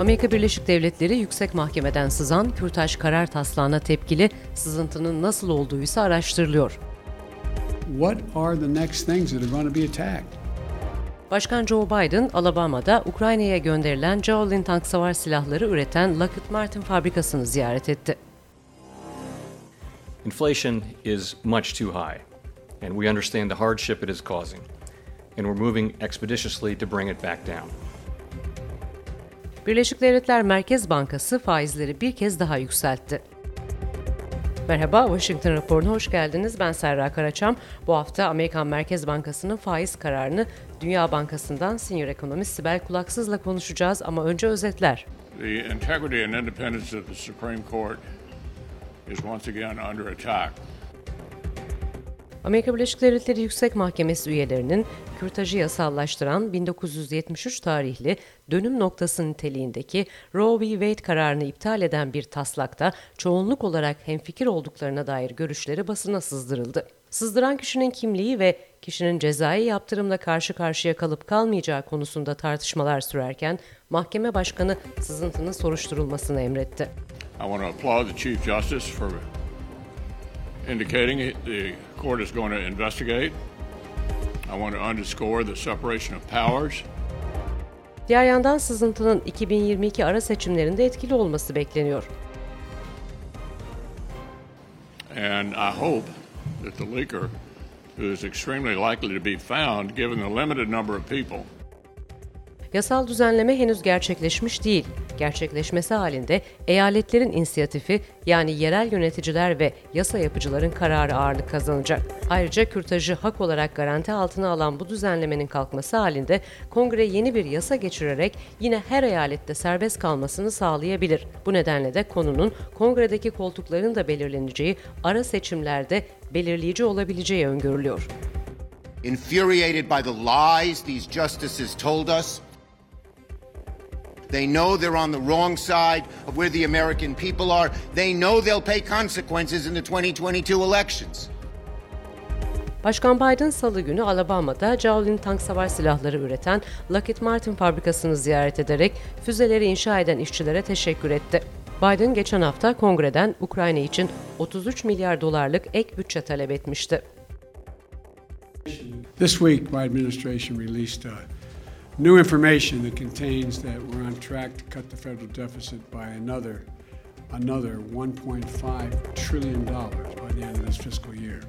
Amerika Birleşik Devletleri Yüksek Mahkemeden sızan kürtaj karar taslağına tepkili sızıntının nasıl olduğu ise araştırılıyor. What are the next things that are going to be attacked? Başkan Joe Biden, Alabama'da Ukrayna'ya gönderilen Javelin tank savar silahları üreten Lockheed Martin fabrikasını ziyaret etti. Inflation is much too high, and we understand the hardship it is causing, and we're moving expeditiously to bring it back down. Birleşik Devletler Merkez Bankası faizleri bir kez daha yükseltti. Merhaba, Washington raporuna hoş geldiniz. Ben Serra Karaçam. Bu hafta Amerikan Merkez Bankası'nın faiz kararını Dünya Bankası'ndan senior ekonomist Sibel Kulaksız'la konuşacağız ama önce özetler. The integrity and independence of the Supreme Court is once again under attack. Amerika Birleşik Devletleri Yüksek Mahkemesi üyelerinin kürtajı yasallaştıran 1973 tarihli dönüm noktası niteliğindeki Roe v. Wade kararını iptal eden bir taslakta çoğunluk olarak hemfikir olduklarına dair görüşleri basına sızdırıldı. Sızdıran kişinin kimliği ve kişinin cezai yaptırımla karşı karşıya kalıp kalmayacağı konusunda tartışmalar sürerken mahkeme başkanı sızıntının soruşturulmasını emretti. I want to applaud the Chief Justice for indicating the court is going to investigate. I want to underscore the separation of powers. Diğer yandan sızıntının 2022 ara seçimlerinde etkili olması bekleniyor. And I hope that the leaker, who is extremely likely to be found given the limited number of people Yasal düzenleme henüz gerçekleşmiş değil. Gerçekleşmesi halinde eyaletlerin inisiyatifi yani yerel yöneticiler ve yasa yapıcıların kararı ağırlık kazanacak. Ayrıca kürtajı hak olarak garanti altına alan bu düzenlemenin kalkması halinde kongre yeni bir yasa geçirerek yine her eyalette serbest kalmasını sağlayabilir. Bu nedenle de konunun kongredeki koltukların da belirleneceği ara seçimlerde belirleyici olabileceği öngörülüyor. Infuriated by the lies these justices told us, They know they're on the wrong side of where the American people are. They know they'll pay consequences in the 2022 elections. Başkan Biden salı günü Alabama'da Javelin tank savar silahları üreten Lockheed Martin fabrikasını ziyaret ederek füzeleri inşa eden işçilere teşekkür etti. Biden geçen hafta kongreden Ukrayna için 33 milyar dolarlık ek bütçe talep etmişti. This week, my administration released a new information that contains that we're on track to cut the federal deficit by another another 1.5 trillion dollars by the end of this fiscal year.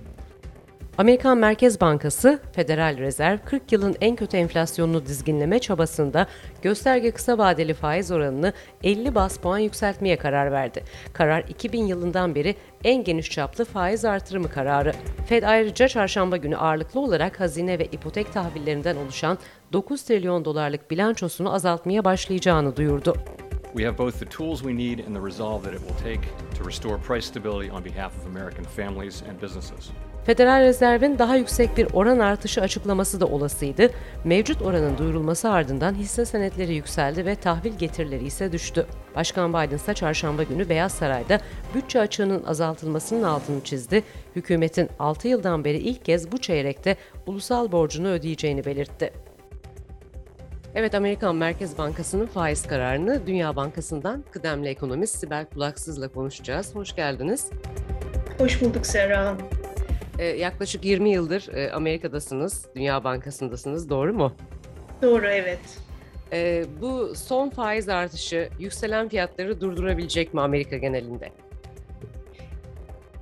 Amerikan Merkez Bankası, Federal Rezerv 40 yılın en kötü enflasyonunu dizginleme çabasında gösterge kısa vadeli faiz oranını 50 bas puan yükseltmeye karar verdi. Karar 2000 yılından beri en geniş çaplı faiz artırımı kararı. Fed ayrıca çarşamba günü ağırlıklı olarak hazine ve ipotek tahvillerinden oluşan 9 trilyon dolarlık bilançosunu azaltmaya başlayacağını duyurdu. We have both the tools we need and the resolve that it will take to restore price stability on behalf of American families and businesses. Federal Rezerv'in daha yüksek bir oran artışı açıklaması da olasıydı. Mevcut oranın duyurulması ardından hisse senetleri yükseldi ve tahvil getirileri ise düştü. Başkan Biden ise çarşamba günü Beyaz Saray'da bütçe açığının azaltılmasının altını çizdi. Hükümetin 6 yıldan beri ilk kez bu çeyrekte ulusal borcunu ödeyeceğini belirtti. Evet, Amerikan Merkez Bankası'nın faiz kararını Dünya Bankası'ndan kıdemli ekonomist Sibel Kulaksız'la konuşacağız. Hoş geldiniz. Hoş bulduk Serra. Ee, yaklaşık 20 yıldır e, Amerika'dasınız, Dünya Bankası'ndasınız, doğru mu? Doğru, evet. Ee, bu son faiz artışı yükselen fiyatları durdurabilecek mi Amerika genelinde?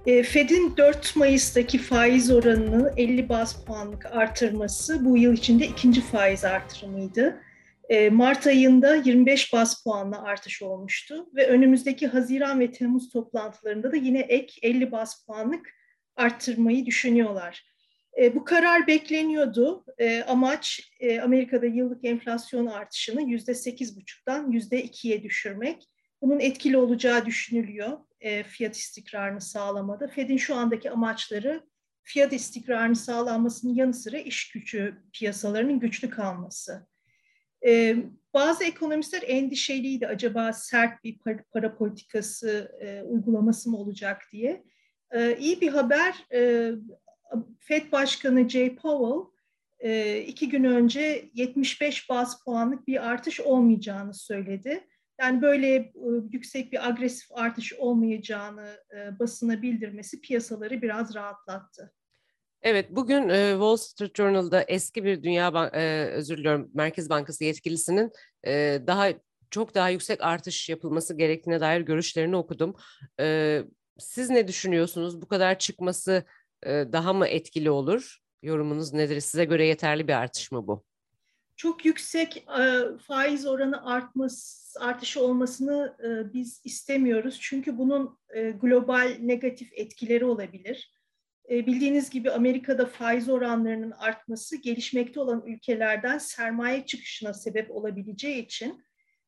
E, Fed'in 4 Mayıs'taki faiz oranını 50 baz puanlık artırması bu yıl içinde ikinci faiz artırımıydı. Mart ayında 25 baz puanla artış olmuştu ve önümüzdeki Haziran ve Temmuz toplantılarında da yine ek 50 baz puanlık arttırmayı düşünüyorlar. E, bu karar bekleniyordu. E, amaç e, Amerika'da yıllık enflasyon artışını yüzde sekiz buçuktan yüzde ikiye düşürmek. Bunun etkili olacağı düşünülüyor e, fiyat istikrarını sağlamada. Fed'in şu andaki amaçları fiyat istikrarını sağlanmasının yanı sıra iş gücü piyasalarının güçlü kalması. E, bazı ekonomistler endişeliydi acaba sert bir para, para politikası e, uygulaması mı olacak diye. E, iyi bir haber e, Fed Başkanı Jay Powell e, iki gün önce 75 baz puanlık bir artış olmayacağını söyledi. Yani böyle e, yüksek bir agresif artış olmayacağını e, basına bildirmesi piyasaları biraz rahatlattı. Evet, bugün Wall Street Journal'da eski bir Dünya özür diliyorum Merkez Bankası yetkilisinin daha çok daha yüksek artış yapılması gerektiğine dair görüşlerini okudum. E, siz ne düşünüyorsunuz? Bu kadar çıkması e, daha mı etkili olur? Yorumunuz nedir? Size göre yeterli bir artış mı bu? Çok yüksek e, faiz oranı artması, artışı olmasını e, biz istemiyoruz. Çünkü bunun global negatif etkileri olabilir. Bildiğiniz gibi Amerika'da faiz oranlarının artması gelişmekte olan ülkelerden sermaye çıkışına sebep olabileceği için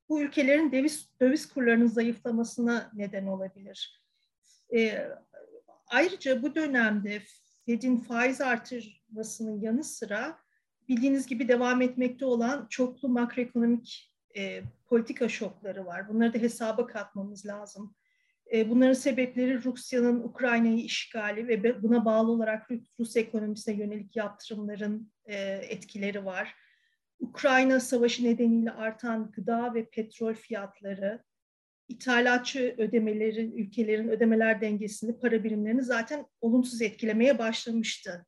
bu ülkelerin döviz, döviz kurlarının zayıflamasına neden olabilir. E, ayrıca bu dönemde Fed'in faiz artırmasının yanı sıra bildiğiniz gibi devam etmekte olan çoklu makroekonomik e, politika şokları var. Bunları da hesaba katmamız lazım. E, bunların sebepleri Rusya'nın Ukrayna'yı işgali ve buna bağlı olarak Rus ekonomisine yönelik yaptırımların e, etkileri var. Ukrayna savaşı nedeniyle artan gıda ve petrol fiyatları, ithalatçı ödemelerin, ülkelerin ödemeler dengesini, para birimlerini zaten olumsuz etkilemeye başlamıştı.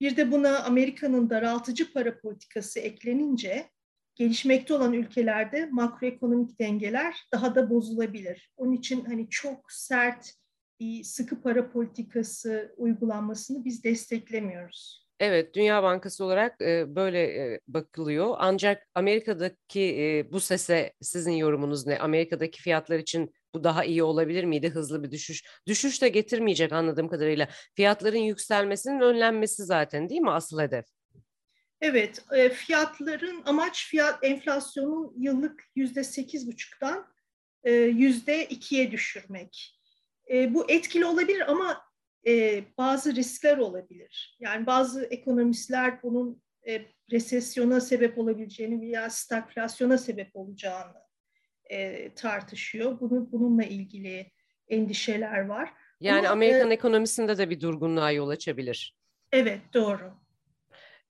Bir de buna Amerika'nın daraltıcı para politikası eklenince gelişmekte olan ülkelerde makroekonomik dengeler daha da bozulabilir. Onun için hani çok sert bir sıkı para politikası uygulanmasını biz desteklemiyoruz. Evet, Dünya Bankası olarak e, böyle e, bakılıyor. Ancak Amerika'daki e, bu sese sizin yorumunuz ne? Amerika'daki fiyatlar için bu daha iyi olabilir miydi? Hızlı bir düşüş. Düşüş de getirmeyecek anladığım kadarıyla. Fiyatların yükselmesinin önlenmesi zaten değil mi asıl hedef? Evet, e, fiyatların amaç fiyat enflasyonun yıllık yüzde sekiz buçuktan yüzde ikiye düşürmek. E, bu etkili olabilir ama bazı riskler olabilir. Yani bazı ekonomistler bunun resesyona sebep olabileceğini veya stagflasyona sebep olacağını tartışıyor. Bunu, bununla ilgili endişeler var. Yani Ama, Amerikan e, ekonomisinde de bir durgunluğa yol açabilir. Evet, doğru.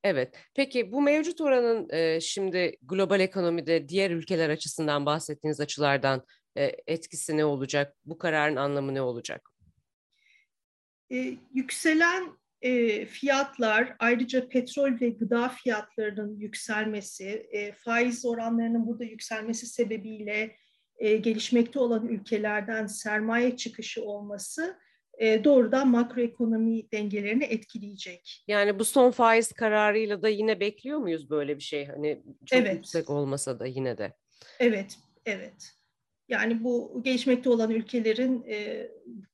Evet. Peki bu mevcut oranın e, şimdi global ekonomide diğer ülkeler açısından bahsettiğiniz açılardan e, etkisi ne olacak? Bu kararın anlamı ne olacak? E, yükselen e, fiyatlar, ayrıca petrol ve gıda fiyatlarının yükselmesi, e, faiz oranlarının burada yükselmesi sebebiyle e, gelişmekte olan ülkelerden sermaye çıkışı olması e, doğrudan makroekonomi dengelerini etkileyecek. Yani bu son faiz kararıyla da yine bekliyor muyuz böyle bir şey? Hani çok evet. yüksek olmasa da yine de. Evet, evet. Yani bu gelişmekte olan ülkelerin e,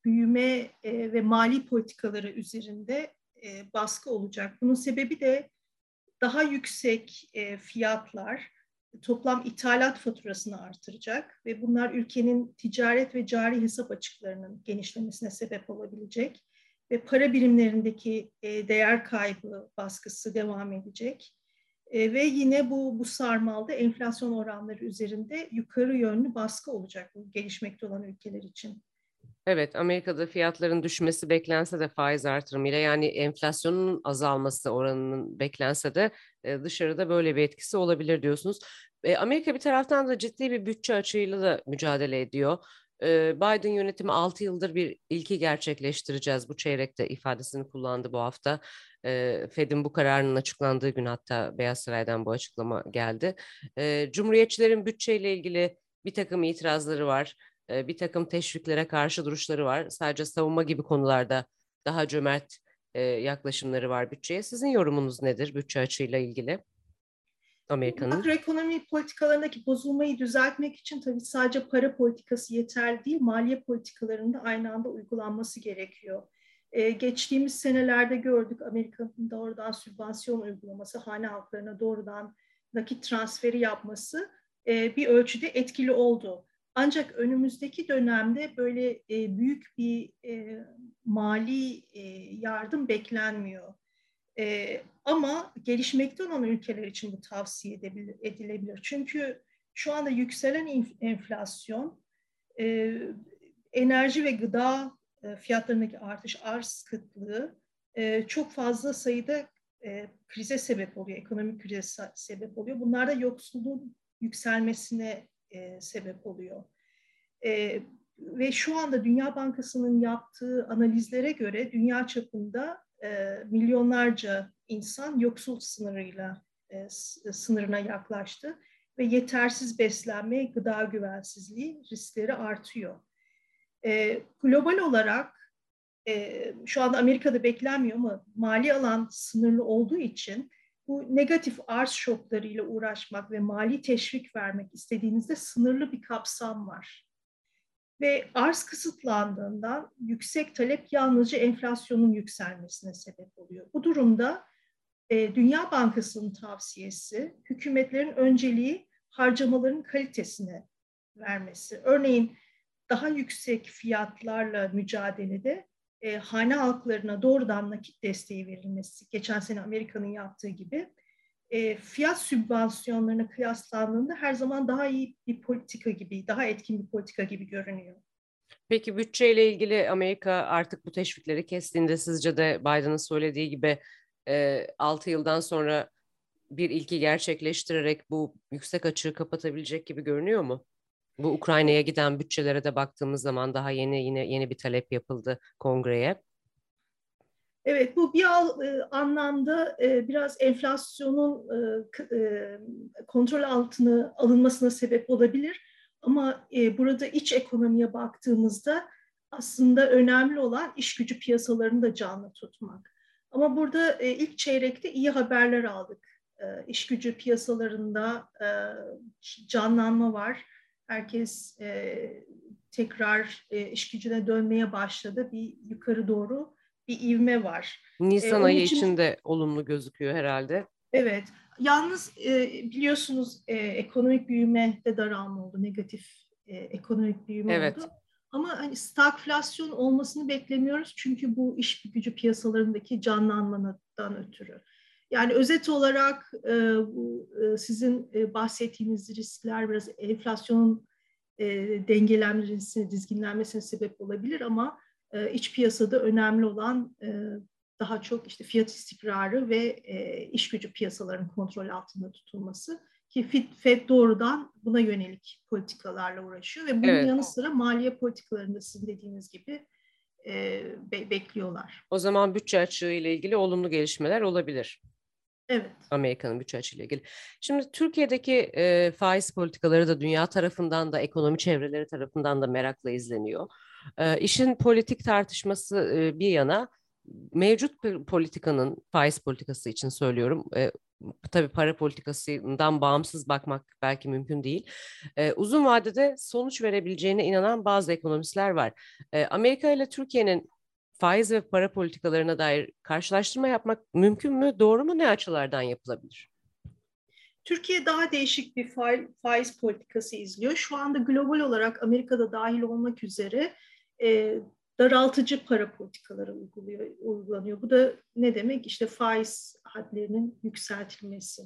büyüme e, ve mali politikaları üzerinde e, baskı olacak. Bunun sebebi de daha yüksek e, fiyatlar toplam ithalat faturasını artıracak ve bunlar ülkenin ticaret ve cari hesap açıklarının genişlemesine sebep olabilecek ve para birimlerindeki e, değer kaybı baskısı devam edecek. E, ve yine bu, bu sarmalda enflasyon oranları üzerinde yukarı yönlü baskı olacak bu gelişmekte olan ülkeler için. Evet, Amerika'da fiyatların düşmesi beklense de faiz artırımıyla yani enflasyonun azalması oranının beklense de e, dışarıda böyle bir etkisi olabilir diyorsunuz. E, Amerika bir taraftan da ciddi bir bütçe açığıyla da mücadele ediyor. E, Biden yönetimi 6 yıldır bir ilki gerçekleştireceğiz bu çeyrekte ifadesini kullandı bu hafta. Fed'in bu kararının açıklandığı gün hatta Beyaz Saray'dan bu açıklama geldi. Cumhuriyetçilerin bütçeyle ilgili bir takım itirazları var bir takım teşviklere karşı duruşları var. Sadece savunma gibi konularda daha cömert yaklaşımları var bütçeye. Sizin yorumunuz nedir bütçe açığıyla ilgili? Amerika'nın. Makroekonomi politikalarındaki bozulmayı düzeltmek için tabii sadece para politikası yeterli değil, maliye politikalarında aynı anda uygulanması gerekiyor. Ee, geçtiğimiz senelerde gördük Amerika'nın doğrudan sübvansiyon uygulaması, hane halklarına doğrudan nakit transferi yapması e, bir ölçüde etkili oldu. Ancak önümüzdeki dönemde böyle e, büyük bir e, mali e, yardım beklenmiyor. E, ama gelişmekte olan ülkeler için bu tavsiye edilebilir. Çünkü şu anda yükselen enflasyon, e, enerji ve gıda e, fiyatlarındaki artış, arz kıtlığı e, çok fazla sayıda e, krize sebep oluyor, ekonomik krize sebep oluyor. Bunlar da yoksulluğun yükselmesine sebep oluyor. Ve şu anda Dünya Bankası'nın yaptığı analizlere göre dünya çapında milyonlarca insan yoksul sınırıyla sınırına yaklaştı ve yetersiz beslenme, gıda güvensizliği riskleri artıyor. E, global olarak e, şu anda Amerika'da beklenmiyor ama mali alan sınırlı olduğu için bu negatif arz şoklarıyla uğraşmak ve mali teşvik vermek istediğinizde sınırlı bir kapsam var. Ve arz kısıtlandığından yüksek talep yalnızca enflasyonun yükselmesine sebep oluyor. Bu durumda e, Dünya Bankası'nın tavsiyesi hükümetlerin önceliği harcamaların kalitesine vermesi. Örneğin daha yüksek fiyatlarla mücadelede e, hane halklarına doğrudan nakit desteği verilmesi, geçen sene Amerika'nın yaptığı gibi e, fiyat sübvansiyonlarına kıyaslandığında her zaman daha iyi bir politika gibi, daha etkin bir politika gibi görünüyor. Peki bütçeyle ilgili Amerika artık bu teşvikleri kestiğinde sizce de Biden'ın söylediği gibi e, 6 yıldan sonra bir ilki gerçekleştirerek bu yüksek açığı kapatabilecek gibi görünüyor mu? Bu Ukrayna'ya giden bütçelere de baktığımız zaman daha yeni yine yeni bir talep yapıldı kongreye. Evet, bu bir e, anlamda e, biraz enflasyonun e, kontrol altına alınmasına sebep olabilir. Ama burada iç ekonomiye baktığımızda aslında önemli olan iş gücü piyasalarını da canlı tutmak. Ama burada ilk çeyrekte iyi haberler aldık. İş gücü piyasalarında canlanma var. Herkes tekrar iş gücüne dönmeye başladı. Bir yukarı doğru bir ivme var. Nisan e, ayı için, için de olumlu gözüküyor herhalde. Evet. Yalnız e, biliyorsunuz e, ekonomik büyüme de daralma oldu. Negatif e, ekonomik büyüme evet. oldu. Ama hani stagflasyon olmasını beklemiyoruz. Çünkü bu iş gücü piyasalarındaki canlanmadan ötürü. Yani özet olarak e, bu e, sizin e, bahsettiğiniz riskler biraz enflasyonun dengelenmesine, dizginlenmesine sebep olabilir ama iç piyasada önemli olan daha çok işte fiyat istikrarı ve iş gücü piyasalarının kontrol altında tutulması ki FED doğrudan buna yönelik politikalarla uğraşıyor ve bunun evet. yanı sıra maliye politikalarında sizin dediğiniz gibi e, be- bekliyorlar. O zaman bütçe açığı ile ilgili olumlu gelişmeler olabilir. Evet. Amerika'nın bütçe açığıyla ilgili. Şimdi Türkiye'deki e, faiz politikaları da dünya tarafından da ekonomi çevreleri tarafından da merakla izleniyor. E, işin politik tartışması e, bir yana mevcut politikanın faiz politikası için söylüyorum. E, tabii para politikasından bağımsız bakmak belki mümkün değil. E, uzun vadede sonuç verebileceğine inanan bazı ekonomistler var. E, Amerika ile Türkiye'nin faiz ve para politikalarına dair karşılaştırma yapmak mümkün mü? Doğru mu? Ne açılardan yapılabilir? Türkiye daha değişik bir faiz politikası izliyor. Şu anda global olarak Amerika'da dahil olmak üzere e, daraltıcı para politikaları uyguluyor, uygulanıyor. Bu da ne demek? İşte faiz hadlerinin yükseltilmesi.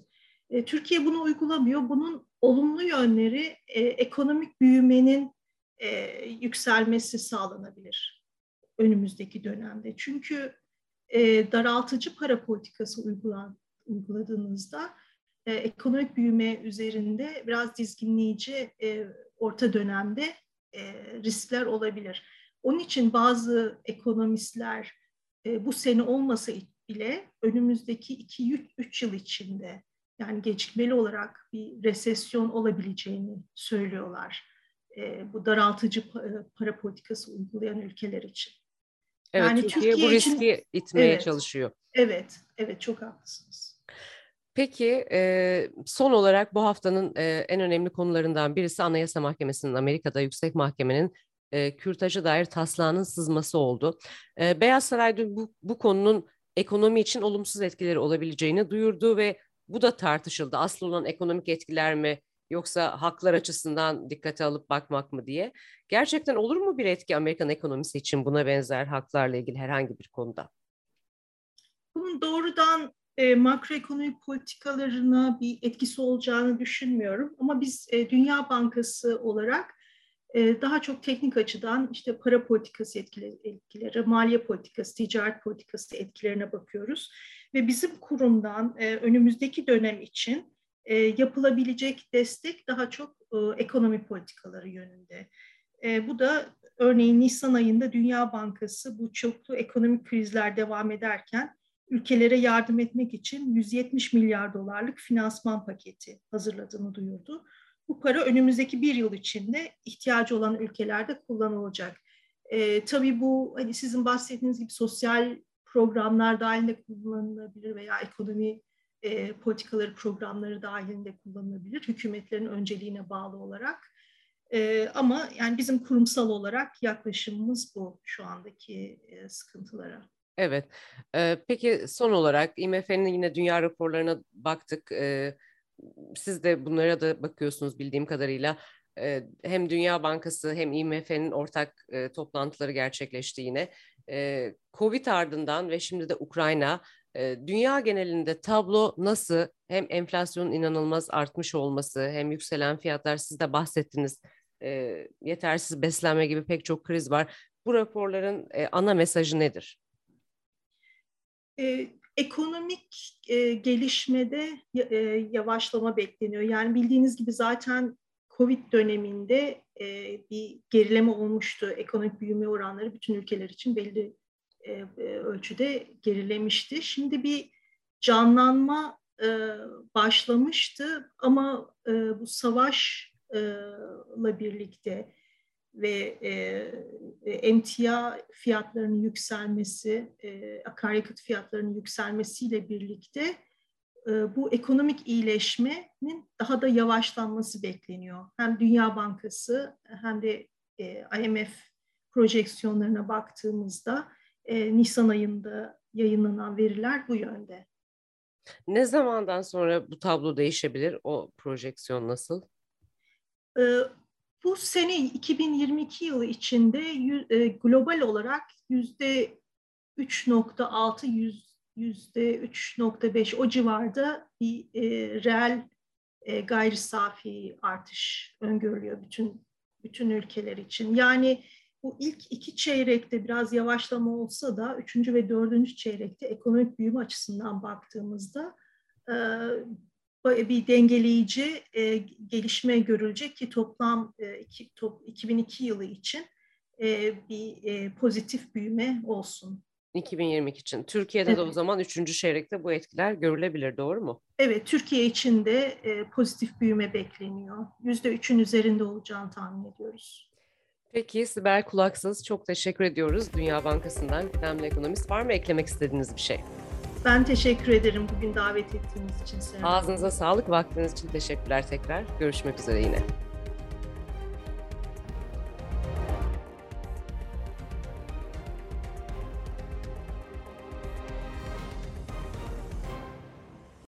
E, Türkiye bunu uygulamıyor. Bunun olumlu yönleri e, ekonomik büyümenin e, yükselmesi sağlanabilir önümüzdeki dönemde. Çünkü e, daraltıcı para politikası uygulan, uyguladığınızda e, ekonomik büyüme üzerinde biraz dizginleyici e, orta dönemde e, riskler olabilir. Onun için bazı ekonomistler e, bu sene olmasa bile önümüzdeki 2-3 yıl içinde yani gecikmeli olarak bir resesyon olabileceğini söylüyorlar. E, bu daraltıcı para politikası uygulayan ülkeler için. Evet, yani Türkiye, Türkiye bu riski için, itmeye evet, çalışıyor. Evet, evet çok haklısınız. Peki e, son olarak bu haftanın e, en önemli konularından birisi Anayasa Mahkemesi'nin Amerika'da Yüksek Mahkemenin e, kürtaja dair taslağının sızması oldu. E, Beyaz Saray dün bu, bu konunun ekonomi için olumsuz etkileri olabileceğini duyurdu ve bu da tartışıldı. Asıl olan ekonomik etkiler mi yoksa haklar açısından dikkate alıp bakmak mı diye. Gerçekten olur mu bir etki Amerikan ekonomisi için buna benzer haklarla ilgili herhangi bir konuda? Bunun doğrudan e, makroekonomi politikalarına bir etkisi olacağını düşünmüyorum. Ama biz e, Dünya Bankası olarak e, daha çok teknik açıdan işte para politikası etkileri, etkileri, maliye politikası, ticaret politikası etkilerine bakıyoruz. Ve bizim kurumdan e, önümüzdeki dönem için e, yapılabilecek destek daha çok e, ekonomi politikaları yönünde. E, bu da örneğin Nisan ayında Dünya Bankası bu çoklu ekonomik krizler devam ederken ülkelere yardım etmek için 170 milyar dolarlık finansman paketi hazırladığını duyurdu. Bu para önümüzdeki bir yıl içinde ihtiyacı olan ülkelerde kullanılacak. E, tabii bu hani sizin bahsettiğiniz gibi sosyal programlar dahilinde kullanılabilir veya ekonomi e, politikaları programları dahilinde kullanılabilir hükümetlerin önceliğine bağlı olarak. E, ama yani bizim kurumsal olarak yaklaşımımız bu şu andaki e, sıkıntılara. Evet. Ee, peki son olarak IMF'nin yine dünya raporlarına baktık. Ee, siz de bunlara da bakıyorsunuz bildiğim kadarıyla. Ee, hem Dünya Bankası hem IMF'nin ortak e, toplantıları gerçekleşti yine. Ee, Covid ardından ve şimdi de Ukrayna e, dünya genelinde tablo nasıl? Hem enflasyonun inanılmaz artmış olması hem yükselen fiyatlar siz de bahsettiniz. E, yetersiz beslenme gibi pek çok kriz var. Bu raporların e, ana mesajı nedir? E, ekonomik gelişmede yavaşlama bekleniyor. Yani bildiğiniz gibi zaten Covid döneminde bir gerileme olmuştu. Ekonomik büyüme oranları bütün ülkeler için belli ölçüde gerilemişti. Şimdi bir canlanma e, başlamıştı ama e, bu savaşla birlikte ve e, e, emtia fiyatlarının yükselmesi, e, akaryakıt fiyatlarının yükselmesiyle birlikte e, bu ekonomik iyileşmenin daha da yavaşlanması bekleniyor. Hem Dünya Bankası hem de e, IMF projeksiyonlarına baktığımızda e, Nisan ayında yayınlanan veriler bu yönde. Ne zamandan sonra bu tablo değişebilir? O projeksiyon nasıl? E, bu sene 2022 yılı içinde e, global olarak yüzde 3.6 yüzde 3.5 o civarda bir e, reel e, gayri safi artış öngörülüyor bütün bütün ülkeler için. Yani bu ilk iki çeyrekte biraz yavaşlama olsa da üçüncü ve dördüncü çeyrekte ekonomik büyüme açısından baktığımızda e, bir dengeleyici e, gelişme görülecek ki toplam e, iki, top, 2002 yılı için e, bir e, pozitif büyüme olsun. 2022 için. Türkiye'de evet. de o zaman üçüncü çeyrekte bu etkiler görülebilir, doğru mu? Evet, Türkiye için de e, pozitif büyüme bekleniyor. Yüzde üçün üzerinde olacağını tahmin ediyoruz. Peki Sibel Kulaksız çok teşekkür ediyoruz. Dünya Bankası'ndan kıdemli ekonomist. Var mı eklemek istediğiniz bir şey? Ben teşekkür ederim bugün davet ettiğiniz için. Ağzınıza sağlık, vaktiniz için teşekkürler tekrar. Görüşmek üzere yine.